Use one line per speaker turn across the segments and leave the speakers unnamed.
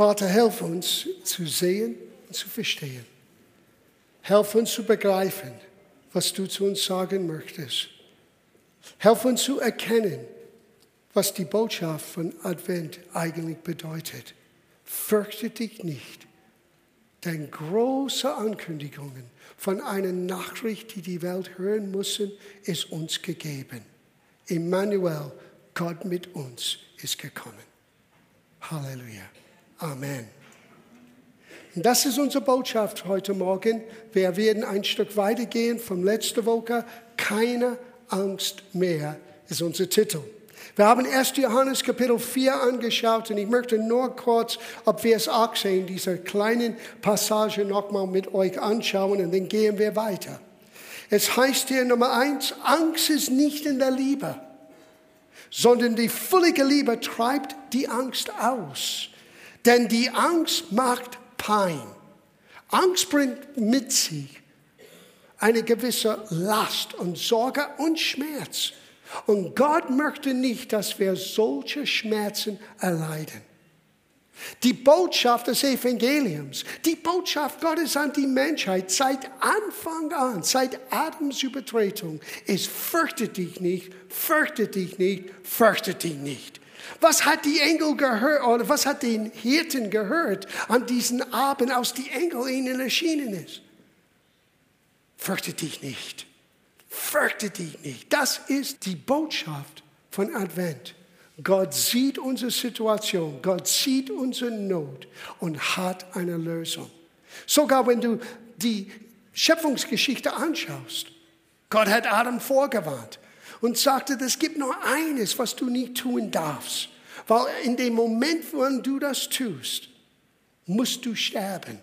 Vater, helf uns zu sehen und zu verstehen. Helf uns zu begreifen, was du zu uns sagen möchtest. Helf uns zu erkennen, was die Botschaft von Advent eigentlich bedeutet. Fürchte dich nicht, denn große Ankündigungen von einer Nachricht, die die Welt hören muss, ist uns gegeben. Emmanuel, Gott mit uns, ist gekommen. Halleluja. Amen. Das ist unsere Botschaft heute Morgen. Wir werden ein Stück weitergehen vom letzten Woche. Keine Angst mehr ist unser Titel. Wir haben 1. Johannes Kapitel 4 angeschaut und ich möchte nur kurz ab Vers 18 diese kleinen Passage nochmal mit euch anschauen und dann gehen wir weiter. Es heißt hier Nummer eins, Angst ist nicht in der Liebe, sondern die völlige Liebe treibt die Angst aus. Denn die Angst macht Pein. Angst bringt mit sich eine gewisse Last und Sorge und Schmerz. Und Gott möchte nicht, dass wir solche Schmerzen erleiden. Die Botschaft des Evangeliums, die Botschaft Gottes an die Menschheit seit Anfang an, seit Adams Übertretung, ist fürchte dich nicht, fürchte dich nicht, fürchte dich nicht. Was hat die Engel gehört oder was hat den Hirten gehört an diesem Abend, als die Engel ihnen erschienen ist? Fürchte dich nicht. Fürchte dich nicht. Das ist die Botschaft von Advent. Gott sieht unsere Situation, Gott sieht unsere Not und hat eine Lösung. Sogar wenn du die Schöpfungsgeschichte anschaust, Gott hat Adam vorgewarnt und sagte, es gibt nur eines, was du nicht tun darfst. Weil in dem Moment, wo du das tust, musst du sterben.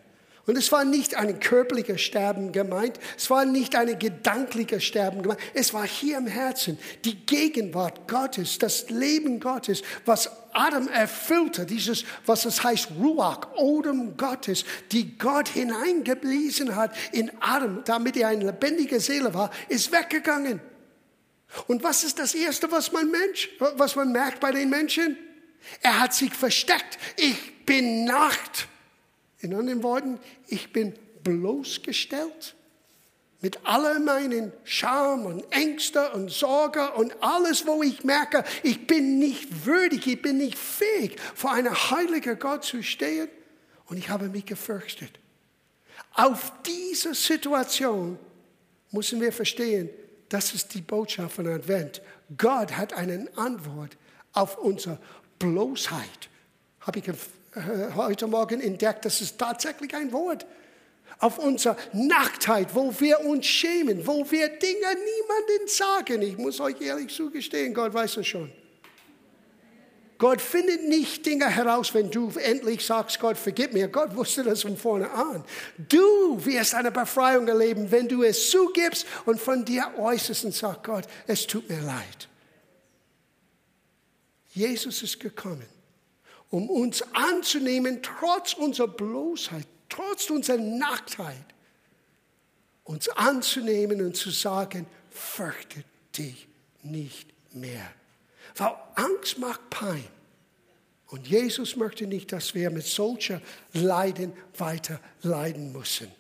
Und es war nicht ein körperliches Sterben gemeint, es war nicht ein gedankliches Sterben gemeint, es war hier im Herzen die Gegenwart Gottes, das Leben Gottes, was Adam erfüllte, dieses, was es heißt, Ruach, Odem Gottes, die Gott hineingebliesen hat in Adam, damit er eine lebendige Seele war, ist weggegangen. Und was ist das Erste, was man, Mensch, was man merkt bei den Menschen? Er hat sich versteckt. Ich bin Nacht. In anderen Worten, ich bin bloßgestellt mit all meinen Scham und Ängste und Sorge und alles, wo ich merke, ich bin nicht würdig, ich bin nicht fähig, vor einem heiligen Gott zu stehen. Und ich habe mich gefürchtet. Auf diese Situation müssen wir verstehen, das ist die Botschaft von Advent. Gott hat eine Antwort auf unsere Bloßheit. Habe ich äh, heute Morgen entdeckt, das ist tatsächlich ein Wort. Auf unsere Nacktheit, wo wir uns schämen, wo wir Dinge niemandem sagen. Ich muss euch ehrlich zugestehen, Gott weiß es schon. Gott findet nicht Dinge heraus, wenn du endlich sagst, Gott, vergib mir. Gott wusste das von vorne an. Du wirst eine Befreiung erleben, wenn du es zugibst und von dir äußerst und sagst, Gott, es tut mir leid. Jesus ist gekommen, um uns anzunehmen, trotz unserer Bloßheit, trotz unserer Nacktheit, uns anzunehmen und zu sagen, fürchte dich nicht mehr. Weil Angst macht Pein. Und Jesus möchte nicht, dass wir mit solcher Leiden weiter leiden müssen.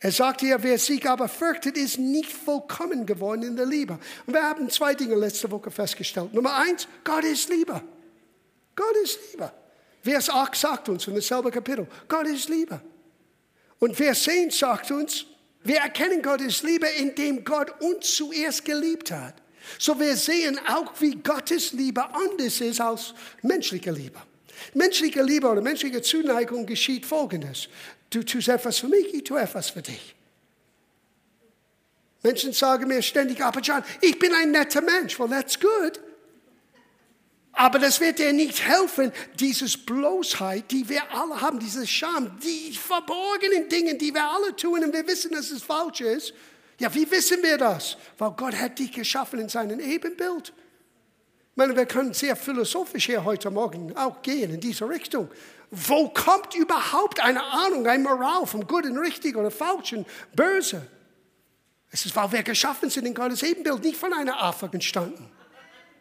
Er sagt hier, wer sich aber fürchtet, ist nicht vollkommen geworden in der Liebe. Und wir haben zwei Dinge letzte Woche festgestellt. Nummer eins, Gott ist Liebe. Gott ist Liebe. Vers 8 sagt uns in dasselbe Kapitel, Gott ist Liebe. Und Vers 10 sagt uns, wir erkennen Gottes Liebe, indem Gott uns zuerst geliebt hat. So wir sehen auch, wie Gottes Liebe anders ist als menschliche Liebe. Menschliche Liebe oder menschliche Zuneigung geschieht folgendes. Du tust etwas für mich, ich tue etwas für dich. Menschen sagen mir ständig, aber John, ich bin ein netter Mensch. Well, that's good. Aber das wird dir nicht helfen, dieses Bloßheit, die wir alle haben, diese Scham, die verborgenen Dinge, die wir alle tun und wir wissen, dass es falsch ist, ja, wie wissen wir das? Weil Gott hat dich geschaffen in seinem Ebenbild. Ich meine, wir können sehr philosophisch hier heute Morgen auch gehen in diese Richtung. Wo kommt überhaupt eine Ahnung, ein Moral vom Guten, Richtig oder Falsch und Böse? Es ist, weil wir geschaffen sind in Gottes Ebenbild, nicht von einer Affe entstanden.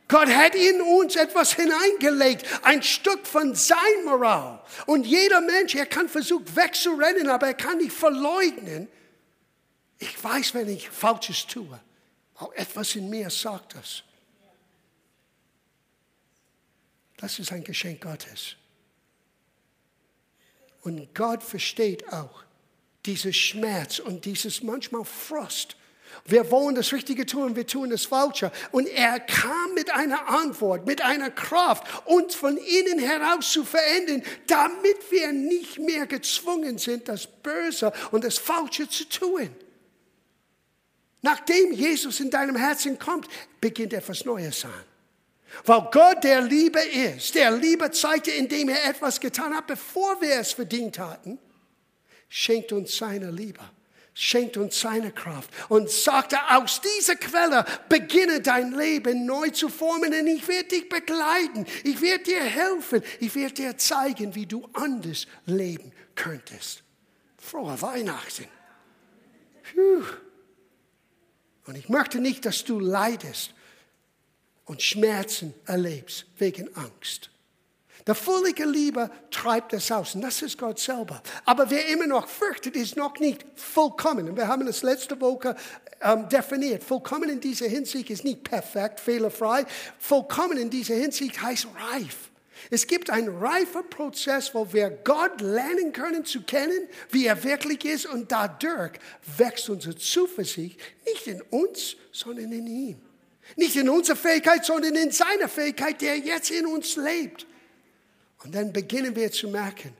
Gott hat in uns etwas hineingelegt, ein Stück von sein Moral. Und jeder Mensch, er kann versuchen wegzurennen, aber er kann nicht verleugnen. Ich weiß, wenn ich Falsches tue. Auch etwas in mir sagt das. Das ist ein Geschenk Gottes. Und Gott versteht auch dieses Schmerz und dieses manchmal Frost. Wir wollen das Richtige tun, wir tun das Falsche. Und er kam mit einer Antwort, mit einer Kraft, uns von innen heraus zu verändern, damit wir nicht mehr gezwungen sind, das Böse und das Falsche zu tun. Nachdem Jesus in deinem Herzen kommt, beginnt etwas Neues an. Weil Gott der Liebe ist, der Liebe zeigte, indem er etwas getan hat, bevor wir es verdient hatten, schenkt uns seine Liebe, schenkt uns seine Kraft und sagte, aus dieser Quelle beginne dein Leben neu zu formen und ich werde dich begleiten, ich werde dir helfen, ich werde dir zeigen, wie du anders leben könntest. Frohe Weihnachten. Puh. Und ich möchte nicht, dass du leidest und Schmerzen erlebst wegen Angst. Der völlige Liebe treibt es aus und das ist Gott selber. Aber wer immer noch fürchtet, ist noch nicht vollkommen. Und wir haben das letzte Woche ähm, definiert. Vollkommen in dieser Hinsicht ist nicht perfekt, fehlerfrei. Vollkommen in dieser Hinsicht heißt reif. Es gibt einen reifen Prozess, wo wir Gott lernen können zu kennen, wie er wirklich ist und dadurch wächst unsere Zuversicht nicht in uns, sondern in ihm. Nicht in unserer Fähigkeit, sondern in seiner Fähigkeit, der jetzt in uns lebt. Und dann beginnen wir zu merken,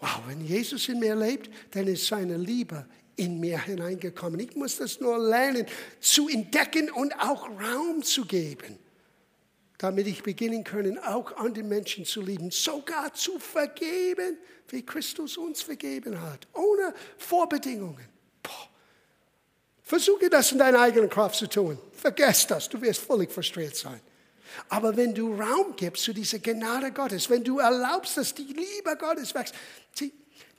wow, wenn Jesus in mir lebt, dann ist seine Liebe in mir hineingekommen. Ich muss das nur lernen zu entdecken und auch Raum zu geben, damit ich beginnen kann, auch anderen Menschen zu lieben, sogar zu vergeben, wie Christus uns vergeben hat, ohne Vorbedingungen. Boah. Versuche das in deiner eigenen Kraft zu tun. Vergiss das, du wirst völlig frustriert sein. Aber wenn du Raum gibst zu dieser Gnade Gottes, wenn du erlaubst, dass die Liebe Gottes wächst,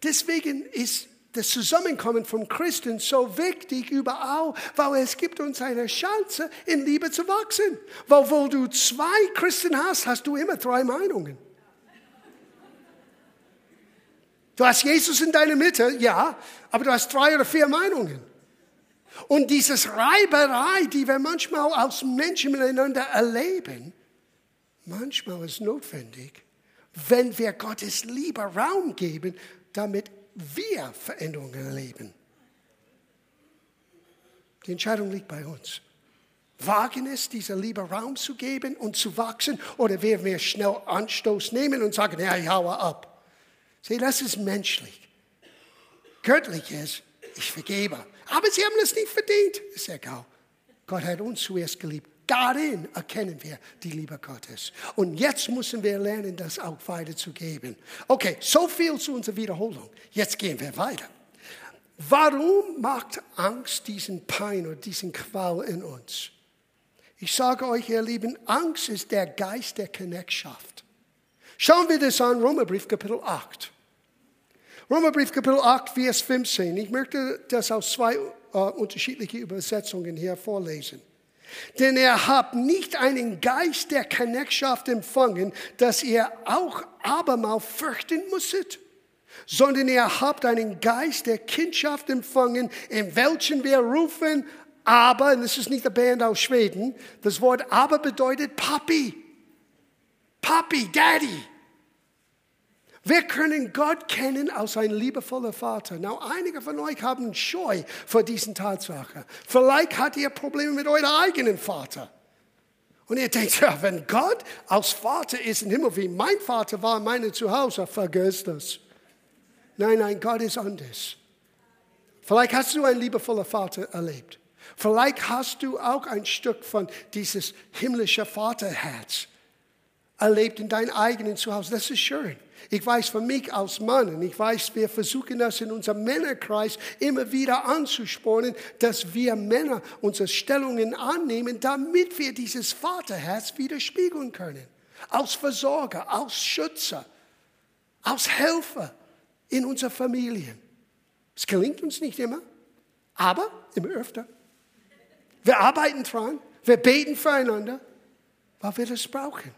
deswegen ist das Zusammenkommen von Christen so wichtig überall, weil es gibt uns eine Chance, in Liebe zu wachsen. Weil wo du zwei Christen hast, hast du immer drei Meinungen. Du hast Jesus in deiner Mitte, ja, aber du hast drei oder vier Meinungen. Und dieses Reiberei, die wir manchmal als Menschen miteinander erleben, manchmal ist notwendig, wenn wir Gottes Liebe Raum geben, damit wir Veränderungen erleben. Die Entscheidung liegt bei uns. Wagen es, dieser Liebe Raum zu geben und zu wachsen, oder werden wir schnell Anstoß nehmen und sagen, ja, ich haue ab. Sieh, das ist menschlich. Göttlich ist, ich vergebe. Aber sie haben es nicht verdient. Ist egal. Gott hat uns zuerst geliebt. Darin erkennen wir die Liebe Gottes. Und jetzt müssen wir lernen, das auch weiterzugeben. Okay, so viel zu unserer Wiederholung. Jetzt gehen wir weiter. Warum macht Angst diesen Pein oder diesen Qual in uns? Ich sage euch, ihr Lieben, Angst ist der Geist der Knechtschaft. Schauen wir das an, Römerbrief Kapitel 8. Römerbrief Kapitel 8, Vers 15. Ich möchte das aus zwei äh, unterschiedlichen Übersetzungen hier vorlesen. Denn ihr habt nicht einen Geist der Knechtschaft empfangen, dass ihr auch abermal fürchten musstet, sondern ihr habt einen Geist der Kindschaft empfangen, in welchen wir rufen, aber, und das ist nicht der Band aus Schweden, das Wort aber bedeutet Papi. Papi, Daddy. Wir können Gott kennen als ein liebevoller Vater. Now, einige von euch haben Scheu vor diesen Tatsachen. Vielleicht hat ihr Probleme mit eurem eigenen Vater. Und ihr denkt, ja, wenn Gott als Vater ist im Himmel, wie mein Vater war in meinem Zuhause, vergiss das. Nein, nein, Gott ist anders. Vielleicht hast du einen liebevollen Vater erlebt. Vielleicht hast du auch ein Stück von dieses himmlische Vaterherz erlebt in deinem eigenen Zuhause. Das ist schön. Ich weiß für mich als Mann, und ich weiß, wir versuchen das in unserem Männerkreis immer wieder anzuspornen, dass wir Männer unsere Stellungen annehmen, damit wir dieses Vaterherz widerspiegeln können. Als Versorger, als Schützer, als Helfer in unserer Familie. Es gelingt uns nicht immer, aber immer öfter. Wir arbeiten dran, wir beten füreinander. weil wir das brauchen.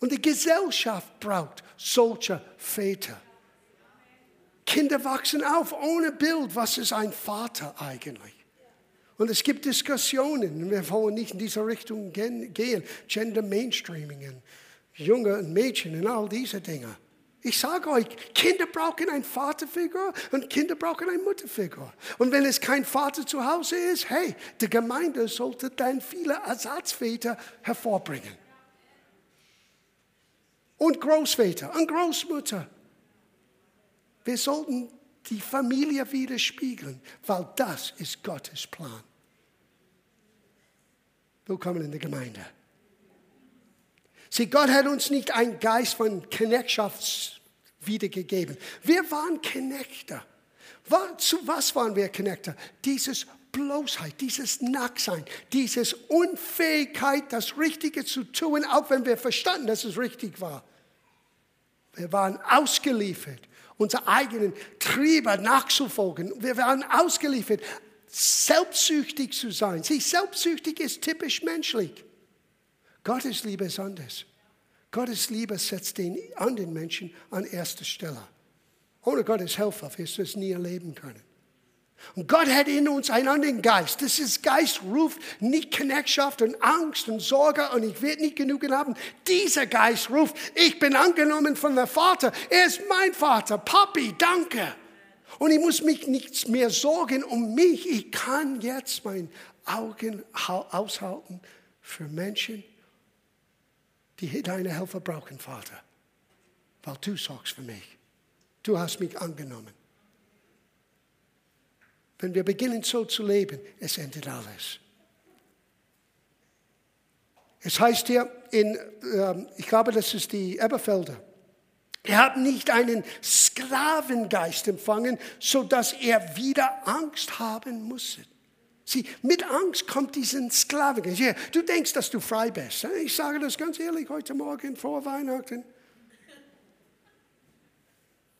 Und die Gesellschaft braucht solche Väter. Kinder wachsen auf ohne Bild. Was ist ein Vater eigentlich? Und es gibt Diskussionen. Wir wollen nicht in diese Richtung gehen. Gender Mainstreaming, Junge und Mädchen und all diese Dinge. Ich sage euch, Kinder brauchen eine Vaterfigur und Kinder brauchen eine Mutterfigur. Und wenn es kein Vater zu Hause ist, hey, die Gemeinde sollte dann viele Ersatzväter hervorbringen. Und Großväter und Großmutter. Wir sollten die Familie widerspiegeln, weil das ist Gottes Plan. Willkommen in der Gemeinde. Sieh, Gott hat uns nicht einen Geist von Knechtschaft wiedergegeben. Wir waren Knechte. Zu was waren wir Knechte? Dieses Bloßheit, dieses Nacktsein, dieses Unfähigkeit, das Richtige zu tun, auch wenn wir verstanden, dass es richtig war. Wir waren ausgeliefert, unsere eigenen Triebe nachzufolgen. Wir waren ausgeliefert, selbstsüchtig zu sein. Sieh, selbstsüchtig ist typisch menschlich. Gottes Liebe ist anders. Gottes Liebe setzt den anderen Menschen an erster Stelle. Ohne Gottes Helfer wirst du es nie erleben können. Und Gott hat in uns einen anderen Geist. Das ist Geist ruft nicht Knechtschaft und Angst und Sorge und ich werde nicht genug haben. Dieser Geist ruft, ich bin angenommen von der Vater. Er ist mein Vater. Papi, danke. Und ich muss mich nicht mehr sorgen um mich. Ich kann jetzt mein Augen aushalten für Menschen, die deine Helfer brauchen, Vater. Weil du sorgst für mich. Du hast mich angenommen. Wenn wir beginnen so zu leben, es endet alles. Es heißt hier in, ähm, ich glaube, das ist die Eberfelder. Er hat nicht einen Sklavengeist empfangen, so dass er wieder Angst haben musste. Sieh, mit Angst kommt diesen Sklaven. Ja, du denkst, dass du frei bist. Ich sage das ganz ehrlich heute Morgen vor Weihnachten.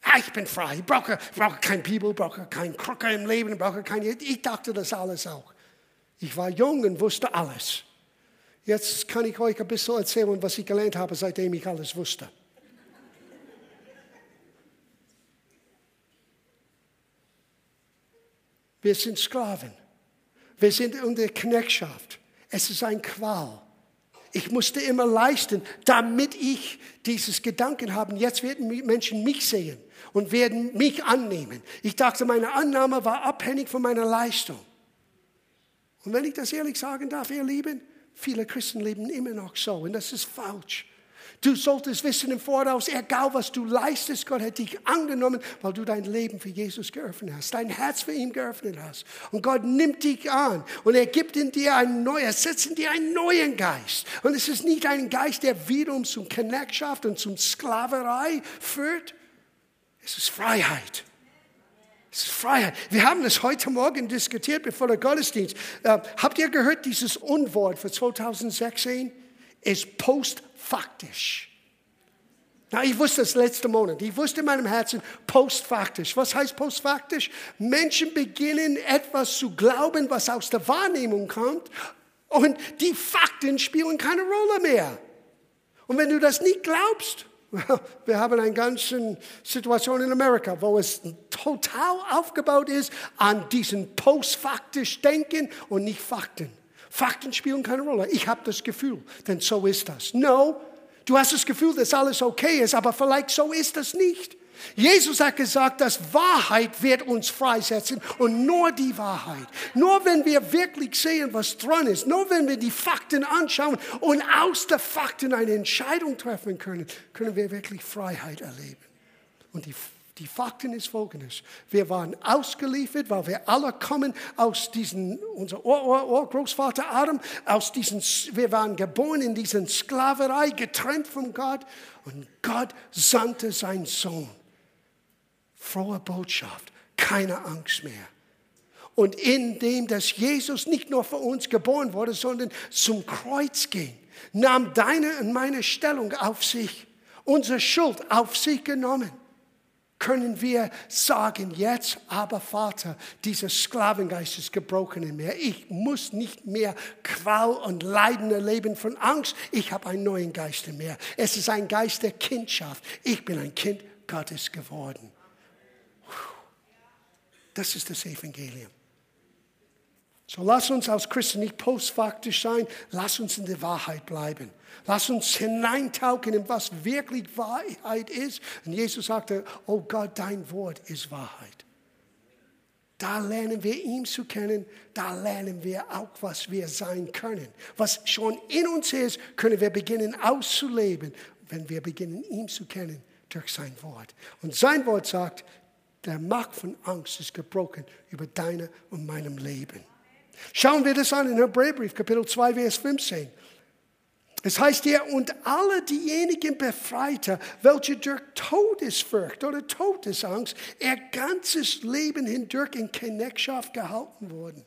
Ah, ich bin frei. Ich brauche, brauche kein Bibel, brauche kein Krücker im Leben, brauche kein. Ich dachte das alles auch. Ich war jung und wusste alles. Jetzt kann ich euch ein bisschen erzählen, was ich gelernt habe, seitdem ich alles wusste. Wir sind Sklaven. Wir sind unter Knechtschaft. Es ist ein Qual. Ich musste immer leisten, damit ich dieses Gedanken habe. Jetzt werden Menschen mich sehen und werden mich annehmen. Ich dachte, meine Annahme war abhängig von meiner Leistung. Und wenn ich das ehrlich sagen darf, ihr Lieben, viele Christen leben immer noch so und das ist falsch. Du solltest wissen im Voraus, egal was du leistest, Gott hat dich angenommen, weil du dein Leben für Jesus geöffnet hast, dein Herz für ihn geöffnet hast. Und Gott nimmt dich an und er gibt in dir ein neues, setzt in dir einen neuen Geist. Und es ist nicht ein Geist, der wiederum zum Knechtschaft und zum Sklaverei führt. Es ist Freiheit. Es ist Freiheit. Wir haben es heute Morgen diskutiert, bevor der Gottesdienst. Äh, habt ihr gehört, dieses Unwort für 2016 ist post faktisch. Na, ich wusste das letzte Monat. Ich wusste in meinem Herzen postfaktisch. Was heißt postfaktisch? Menschen beginnen etwas zu glauben, was aus der Wahrnehmung kommt, und die Fakten spielen keine Rolle mehr. Und wenn du das nicht glaubst, wir haben eine ganze Situation in Amerika, wo es total aufgebaut ist an diesen postfaktisch Denken und nicht Fakten. Fakten spielen keine Rolle. Ich habe das Gefühl, denn so ist das. No, du hast das Gefühl, dass alles okay ist, aber vielleicht so ist das nicht. Jesus hat gesagt, dass Wahrheit wird uns freisetzen und nur die Wahrheit. Nur wenn wir wirklich sehen, was dran ist, nur wenn wir die Fakten anschauen und aus den Fakten eine Entscheidung treffen können, können wir wirklich Freiheit erleben. Und die die Fakten ist folgendes. Wir waren ausgeliefert, weil wir alle kommen aus diesem, unser Ur -Ur -Ur Adam, aus diesen, wir waren geboren in diesen Sklaverei, getrennt von Gott. Und Gott sandte seinen Sohn. Frohe Botschaft, keine Angst mehr. Und indem, dass Jesus nicht nur für uns geboren wurde, sondern zum Kreuz ging, nahm deine und meine Stellung auf sich, unsere Schuld auf sich genommen können wir sagen, jetzt aber Vater, dieser Sklavengeist ist gebrochen in mir. Ich muss nicht mehr Qual und Leiden erleben von Angst. Ich habe einen neuen Geist in mir. Es ist ein Geist der Kindschaft. Ich bin ein Kind Gottes geworden. Das ist das Evangelium. So lass uns als Christen nicht postfaktisch sein, lass uns in der Wahrheit bleiben. Lass uns hineintauchen in was wirklich Wahrheit ist. Und Jesus sagte, oh Gott, dein Wort ist Wahrheit. Da lernen wir ihn zu kennen, da lernen wir auch, was wir sein können. Was schon in uns ist, können wir beginnen auszuleben, wenn wir beginnen, ihn zu kennen durch sein Wort. Und sein Wort sagt, der Macht von Angst ist gebrochen über deine und meinem Leben. Schauen wir das an in Hebräerbrief, Kapitel 2, Vers 15. Es heißt hier, und alle diejenigen Befreiter, welche durch Todesfurcht oder Todesangst ihr ganzes Leben hindurch in Knechtschaft gehalten wurden.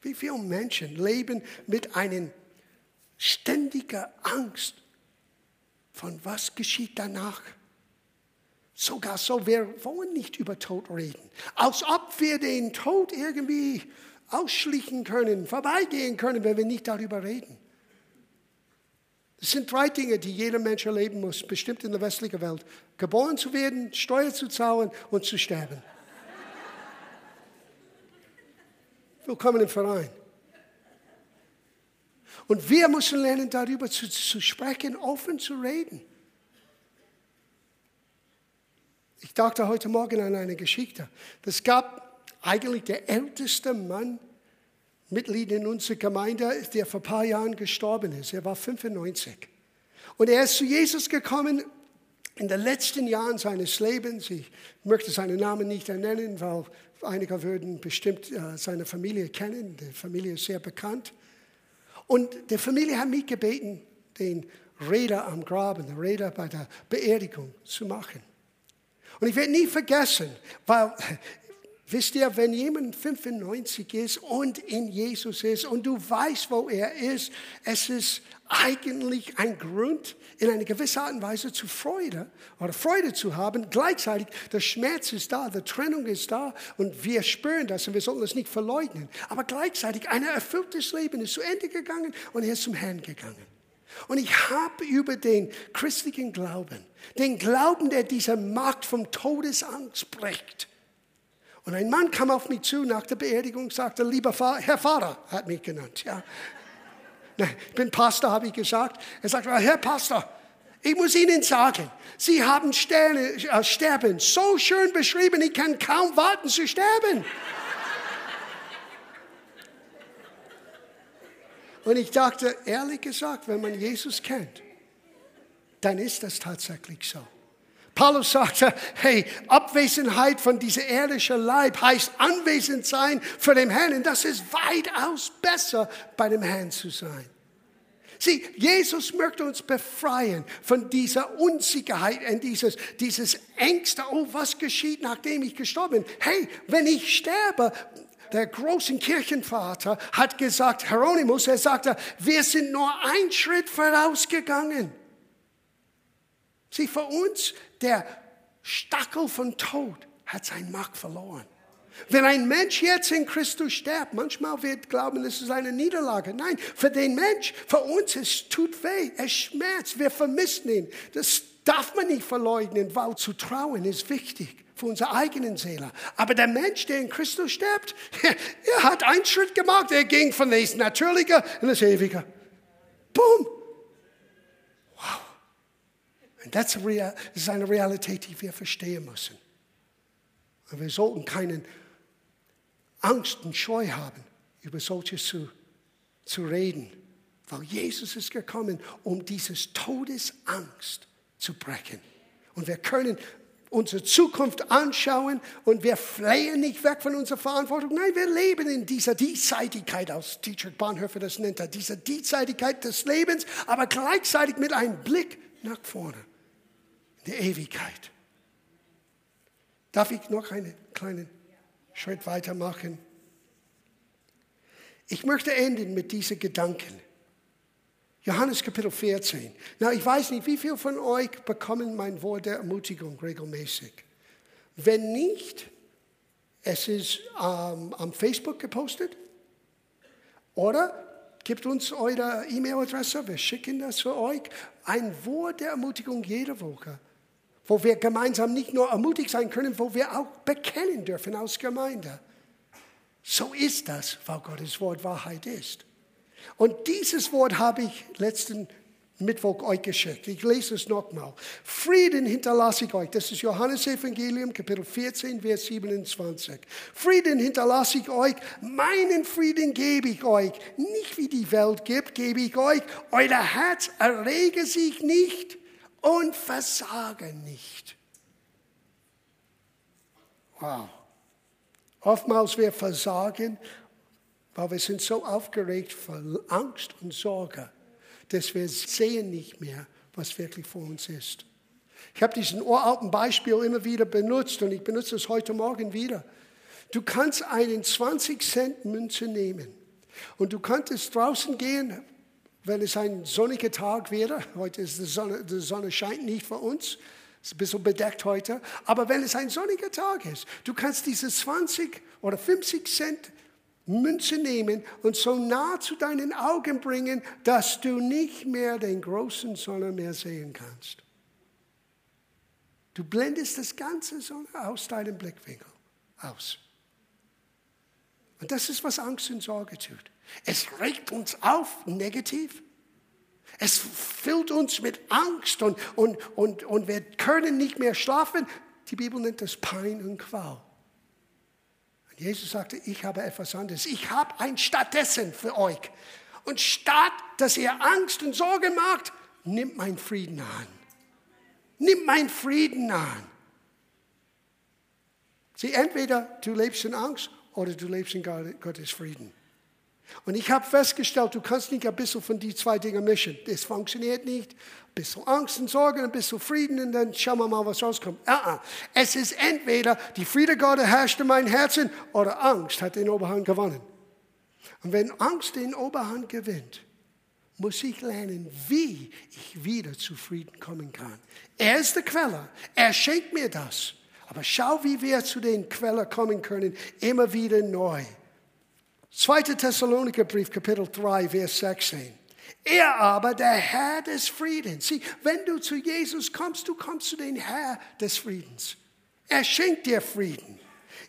Wie viele Menschen leben mit einer ständigen Angst von was geschieht danach? Sogar so, wir wollen nicht über Tod reden. Als ob wir den Tod irgendwie ausschlichen können, vorbeigehen können, wenn wir nicht darüber reden. Das sind drei Dinge, die jeder Mensch erleben muss, bestimmt in der westlichen Welt. Geboren zu werden, Steuer zu zahlen und zu sterben. Willkommen im Verein. Und wir müssen lernen, darüber zu, zu sprechen, offen zu reden. Ich dachte heute Morgen an eine Geschichte. Es gab eigentlich der älteste Mann, Mitglied in unserer Gemeinde, der vor ein paar Jahren gestorben ist. Er war 95. Und er ist zu Jesus gekommen in den letzten Jahren seines Lebens. Ich möchte seinen Namen nicht nennen, weil einige würden bestimmt äh, seine Familie kennen. Die Familie ist sehr bekannt. Und die Familie hat mich gebeten, den Räder am Graben, den Räder bei der Beerdigung zu machen. Und ich werde nie vergessen, weil Wisst ihr, wenn jemand 95 ist und in Jesus ist und du weißt, wo er ist, es ist eigentlich ein Grund, in einer gewissen Art und Weise zu Freude oder Freude zu haben. Gleichzeitig, der Schmerz ist da, die Trennung ist da und wir spüren das und wir sollten das nicht verleugnen. Aber gleichzeitig, ein erfülltes Leben ist zu Ende gegangen und er ist zum Herrn gegangen. Und ich habe über den christlichen Glauben, den Glauben, der diese Macht vom Todesangst bricht, und ein Mann kam auf mich zu nach der Beerdigung und sagte, lieber Herr Vater, hat mich genannt. Ja. Ich bin Pastor, habe ich gesagt. Er sagte, Herr Pastor, ich muss Ihnen sagen, Sie haben Sterne, äh, Sterben so schön beschrieben, ich kann kaum warten zu sterben. Und ich dachte, ehrlich gesagt, wenn man Jesus kennt, dann ist das tatsächlich so. Paulus sagte, hey, Abwesenheit von dieser irdischen Leib heißt anwesend sein für den Herrn. Und das ist weitaus besser, bei dem Herrn zu sein. Sieh, Jesus möchte uns befreien von dieser Unsicherheit und dieses, dieses Ängste. Oh, was geschieht, nachdem ich gestorben bin? Hey, wenn ich sterbe, der große Kirchenvater hat gesagt, Hieronymus, er sagte, wir sind nur einen Schritt vorausgegangen. Sieh, für uns der Stachel von Tod hat seine Macht verloren. Wenn ein Mensch jetzt in Christus stirbt, manchmal wird glauben, es ist eine Niederlage. Nein, für den Mensch, für uns, es tut weh, es schmerzt, wir vermissen ihn. Das darf man nicht verleugnen, weil zu trauen ist wichtig für unsere eigenen Seele. Aber der Mensch, der in Christus stirbt, er hat einen Schritt gemacht, er ging von das Natürliche in das Ewige. Boom, und das ist eine Realität, die wir verstehen müssen. Und wir sollten keine Angst und Scheu haben, über solches zu, zu reden. Weil Jesus ist gekommen, um dieses Todesangst zu brechen. Und wir können unsere Zukunft anschauen und wir flehen nicht weg von unserer Verantwortung. Nein, wir leben in dieser Diesseitigkeit, als Dietrich Bahnhöfer das nennt, dieser Diesseitigkeit des Lebens, aber gleichzeitig mit einem Blick nach vorne der Ewigkeit. Darf ich noch einen kleinen Schritt weitermachen? Ich möchte enden mit diesen Gedanken. Johannes Kapitel 14. Na, ich weiß nicht, wie viele von euch bekommen mein Wort der Ermutigung regelmäßig. Wenn nicht, es ist ähm, am Facebook gepostet. Oder gebt uns eure E-Mail-Adresse, wir schicken das für euch. Ein Wort der Ermutigung jede Woche, wo wir gemeinsam nicht nur ermutigt sein können, wo wir auch bekennen dürfen als Gemeinde. So ist das, weil Gottes Wort Wahrheit ist. Und dieses Wort habe ich letzten Mittwoch euch geschickt. Ich lese es nochmal. Frieden hinterlasse ich euch. Das ist Johannes Evangelium, Kapitel 14, Vers 27. Frieden hinterlasse ich euch. Meinen Frieden gebe ich euch. Nicht wie die Welt gibt, gebe ich euch. Euer Herz errege sich nicht und versage nicht. Wow. Oftmals wir versagen, weil wir sind so aufgeregt von Angst und Sorge dass wir sehen nicht mehr, was wirklich vor uns ist. Ich habe diesen uralten Beispiel immer wieder benutzt und ich benutze es heute Morgen wieder. Du kannst einen 20 Cent Münze nehmen und du könntest draußen gehen, wenn es ein sonniger Tag wäre. Heute ist die Sonne, die Sonne scheint nicht für uns. Ist ein bisschen bedeckt heute. Aber wenn es ein sonniger Tag ist, du kannst diese 20 oder 50 Cent Münze nehmen und so nah zu deinen Augen bringen, dass du nicht mehr den großen Sonne mehr sehen kannst. Du blendest das ganze Sonne aus deinem Blickwinkel aus. Und das ist, was Angst und Sorge tut. Es regt uns auf, negativ. Es füllt uns mit Angst und, und, und, und wir können nicht mehr schlafen. Die Bibel nennt das Pein und Qual. Jesus sagte, ich habe etwas anderes. Ich habe ein stattdessen für euch. Und statt, dass ihr Angst und Sorge macht, nimmt mein Frieden an. Nimmt mein Frieden an. Sieh, entweder du lebst in Angst oder du lebst in Gottes Frieden. Und ich habe festgestellt, du kannst nicht ein bisschen von die zwei Dinge mischen. Das funktioniert nicht. Ein bisschen Angst und Sorge, ein bisschen Frieden und dann schauen wir mal, was rauskommt. Uh -uh. Es ist entweder die Friede Gottes herrscht in meinem Herzen oder Angst hat den Oberhand gewonnen. Und wenn Angst den Oberhand gewinnt, muss ich lernen, wie ich wieder zu Frieden kommen kann. Er ist die Quelle. Er schenkt mir das. Aber schau, wie wir zu den Quellen kommen können, immer wieder neu. 2. Thessaloniker Brief, Kapitel 3, Vers 16. Er aber, der Herr des Friedens. Sieh, wenn du zu Jesus kommst, du kommst zu dem Herr des Friedens. Er schenkt dir Frieden.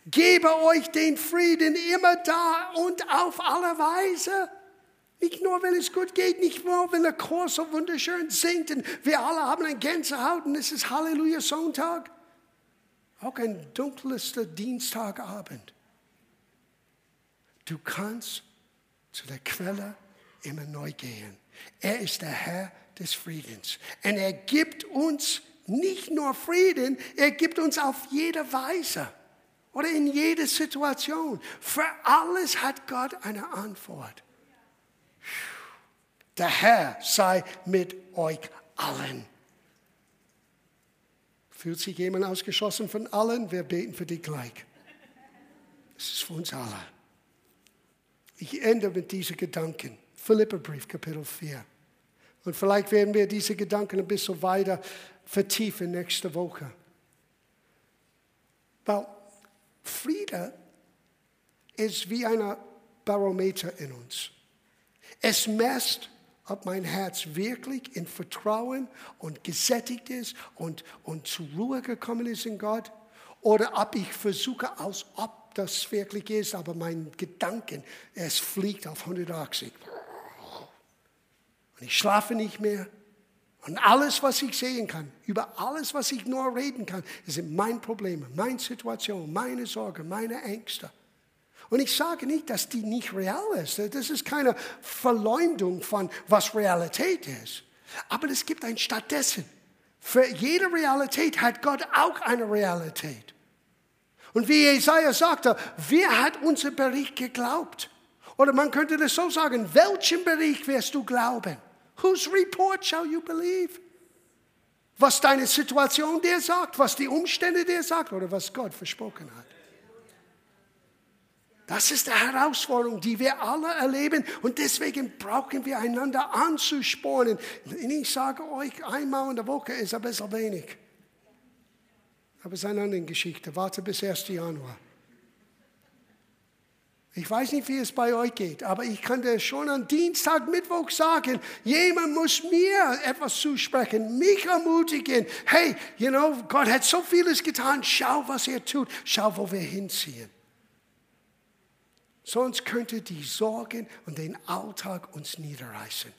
Gebe euch den Frieden immer da und auf alle Weise. Nicht nur, wenn es gut geht, nicht nur, wenn der Chor so wunderschön singt und wir alle haben ein Gänsehaut und es ist Halleluja Sonntag. Auch ein dunkelster Dienstagabend. Du kannst zu der Quelle immer neu gehen. Er ist der Herr des Friedens. Und er gibt uns nicht nur Frieden, er gibt uns auf jede Weise oder in jede Situation. Für alles hat Gott eine Antwort. Der Herr sei mit euch allen. Fühlt sich jemand ausgeschlossen von allen? Wir beten für dich gleich. Es ist für uns alle. Ich ende mit diesen Gedanken. Philipperbrief, Kapitel 4. Und vielleicht werden wir diese Gedanken ein bisschen weiter vertiefen nächste Woche. Weil Friede ist wie ein Barometer in uns. Es messt, ob mein Herz wirklich in Vertrauen und gesättigt ist und, und zur Ruhe gekommen ist in Gott oder ob ich versuche, als ob das wirklich ist, aber mein Gedanken, es fliegt auf 180. Und ich schlafe nicht mehr. Und alles, was ich sehen kann, über alles, was ich nur reden kann, sind meine Probleme, meine Situation, meine Sorge, meine Ängste. Und ich sage nicht, dass die nicht real ist. Das ist keine Verleumdung von, was Realität ist. Aber es gibt ein stattdessen. Für jede Realität hat Gott auch eine Realität. Und wie Jesaja sagte, wer hat unser Bericht geglaubt? Oder man könnte das so sagen, welchen Bericht wirst du glauben? Whose report shall you believe? Was deine Situation dir sagt, was die Umstände dir sagt oder was Gott versprochen hat. Das ist die Herausforderung, die wir alle erleben. Und deswegen brauchen wir einander anzuspornen. Ich sage euch, einmal in der Woche ist ein bisschen wenig. Aber es ist eine andere Geschichte. Warte bis 1. Januar. Ich weiß nicht, wie es bei euch geht, aber ich kann dir schon am Dienstag, Mittwoch sagen, jemand muss mir etwas zusprechen, mich ermutigen. Hey, you know, Gott hat so vieles getan. Schau, was er tut. Schau, wo wir hinziehen. Sonst könnte die Sorgen und den Alltag uns niederreißen.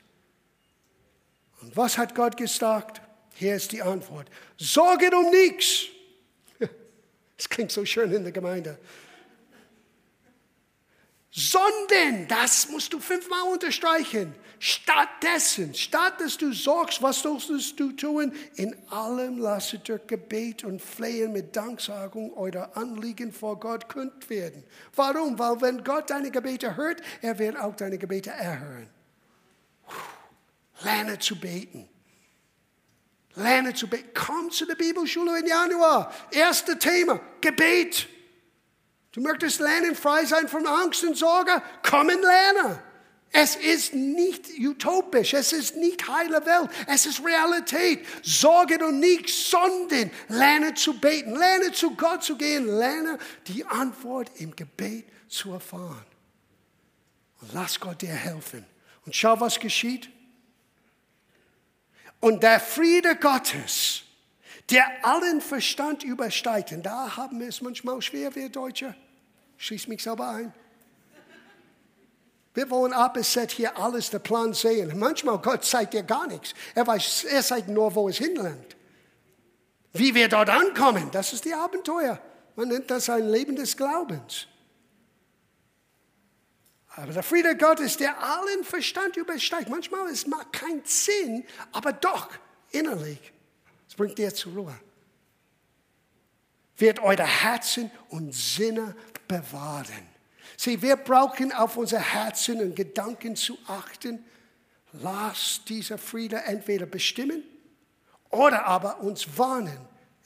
Und was hat Gott gesagt? Hier ist die Antwort. Sorge um nichts. Das klingt so schön in der Gemeinde sondern, das musst du fünfmal unterstreichen, stattdessen, statt dass du sorgst, was sollst du tun? In allem lasse durch Gebet und Flehen mit Danksagung euer Anliegen vor Gott kund werden. Warum? Weil wenn Gott deine Gebete hört, er wird auch deine Gebete erhören. Lerne zu beten. Lerne zu beten. Komm zu der Bibelschule im Januar. Erste Thema, Gebet. Du möchtest lernen, frei sein von Angst und Sorge? Komm und lerne. Es ist nicht utopisch, es ist nicht heile Welt, es ist Realität. Sorge und nichts, sondern lerne zu beten, lerne zu Gott zu gehen, lerne die Antwort im Gebet zu erfahren. Und lass Gott dir helfen. Und schau, was geschieht. Und der Friede Gottes, der allen Verstand übersteigt, und da haben wir es manchmal schwer, wir Deutsche Schließ mich selber ein. Wir wollen ab, es hier alles der Plan sehen. Manchmal Gott zeigt dir gar nichts. Er, weiß, er zeigt nur, wo es hinlangt. Wie wir dort ankommen, das ist die Abenteuer. Man nennt das ein Leben des Glaubens. Aber der Friede Gottes, der allen Verstand übersteigt. Manchmal es macht keinen Sinn, aber doch innerlich. Es bringt dir zur Ruhe. Wird eure Herzen und Sinne bewahren. Sieh, wir brauchen auf unser Herzen und Gedanken zu achten. Lass dieser Friede entweder bestimmen oder aber uns warnen.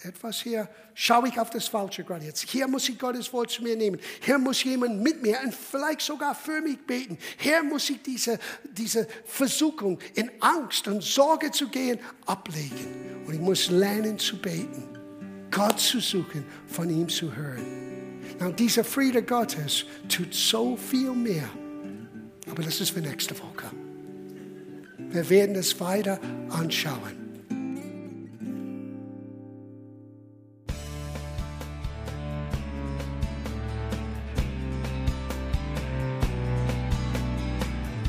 Etwas hier, schaue ich auf das Falsche gerade jetzt. Hier muss ich Gottes Wort zu mir nehmen. Hier muss jemand mit mir und vielleicht sogar für mich beten. Hier muss ich diese, diese Versuchung in Angst und Sorge zu gehen ablegen. Und ich muss lernen zu beten, Gott zu suchen, von ihm zu hören. Und dieser Friede Gottes tut so viel mehr. Aber das ist für nächste Woche. Wir werden es weiter anschauen.